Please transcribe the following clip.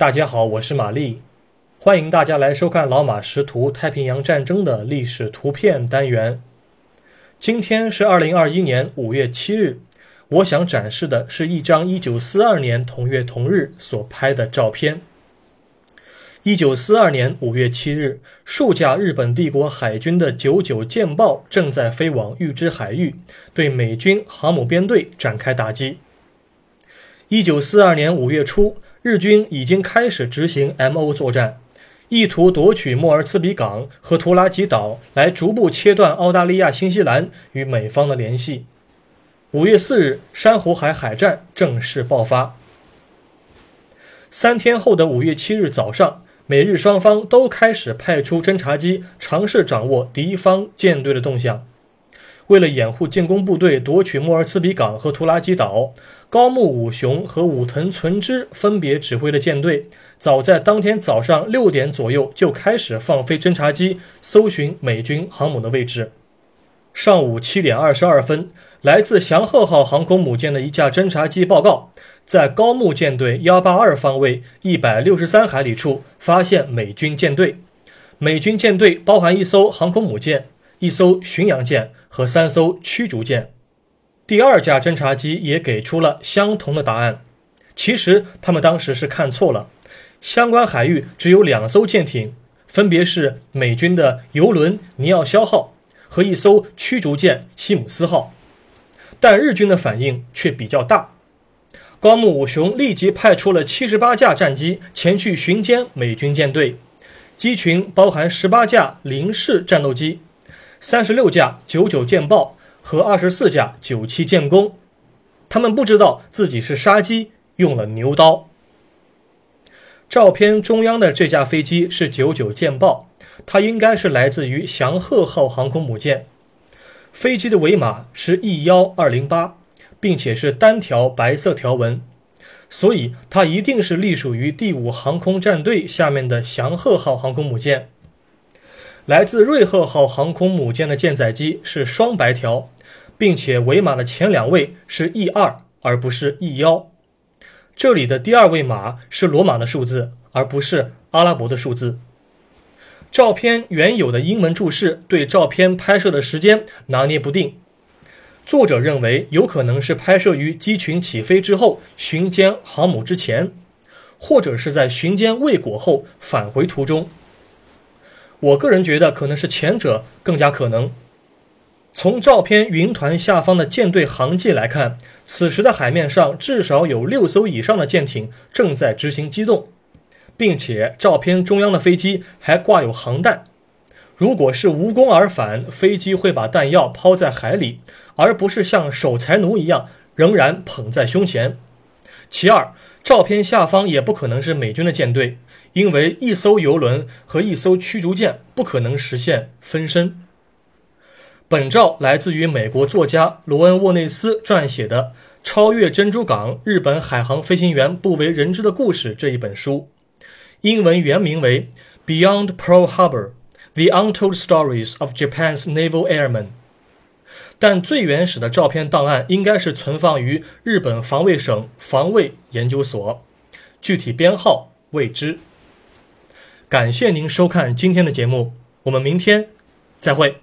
大家好，我是玛丽，欢迎大家来收看老马识图太平洋战争的历史图片单元。今天是二零二一年五月七日，我想展示的是一张一九四二年同月同日所拍的照片。一九四二年五月七日，数架日本帝国海军的九九舰炮正在飞往预知海域，对美军航母编队展开打击。一九四二年五月初。日军已经开始执行 M.O 作战，意图夺取莫尔茨比港和图拉吉岛，来逐步切断澳大利亚、新西兰与美方的联系。五月四日，珊瑚海海战正式爆发。三天后的五月七日早上，美日双方都开始派出侦察机，尝试掌握敌方舰队的动向。为了掩护进攻部队夺取莫尔茨比港和图拉基岛，高木武雄和武藤纯之分别指挥的舰队。早在当天早上六点左右就开始放飞侦察机，搜寻美军航母的位置。上午七点二十二分，来自祥鹤号航空母舰的一架侦察机报告，在高木舰队幺八二方位一百六十三海里处发现美军舰队。美军舰队包含一艘航空母舰。一艘巡洋舰和三艘驱逐舰，第二架侦察机也给出了相同的答案。其实他们当时是看错了，相关海域只有两艘舰艇，分别是美军的游轮尼奥肖号和一艘驱逐舰西姆斯号，但日军的反应却比较大。高木武雄立即派出了七十八架战机前去巡歼美军舰队，机群包含十八架零式战斗机。三十六架九九舰爆和二十四架九七舰攻，他们不知道自己是杀鸡用了牛刀。照片中央的这架飞机是九九舰爆，它应该是来自于祥鹤号航空母舰。飞机的尾码是 E 幺二零八，并且是单条白色条纹，所以它一定是隶属于第五航空战队下面的祥鹤号航空母舰。来自瑞鹤号航空母舰的舰载机是双白条，并且尾码的前两位是 E 二，而不是 E 幺。这里的第二位码是罗马的数字，而不是阿拉伯的数字。照片原有的英文注释对照片拍摄的时间拿捏不定，作者认为有可能是拍摄于机群起飞之后，巡歼航母之前，或者是在巡歼未果后返回途中。我个人觉得可能是前者更加可能。从照片云团下方的舰队航迹来看，此时的海面上至少有六艘以上的舰艇正在执行机动，并且照片中央的飞机还挂有航弹。如果是无功而返，飞机会把弹药抛在海里，而不是像守财奴一样仍然捧在胸前。其二，照片下方也不可能是美军的舰队。因为一艘游轮和一艘驱逐舰不可能实现分身。本照来自于美国作家罗恩·沃内斯撰写的《超越珍珠港：日本海航飞行员不为人知的故事》这一本书，英文原名为《Beyond Pearl Harbor: The Untold Stories of Japan's Naval Airmen》。但最原始的照片档案应该是存放于日本防卫省防卫研究所，具体编号未知。感谢您收看今天的节目，我们明天再会。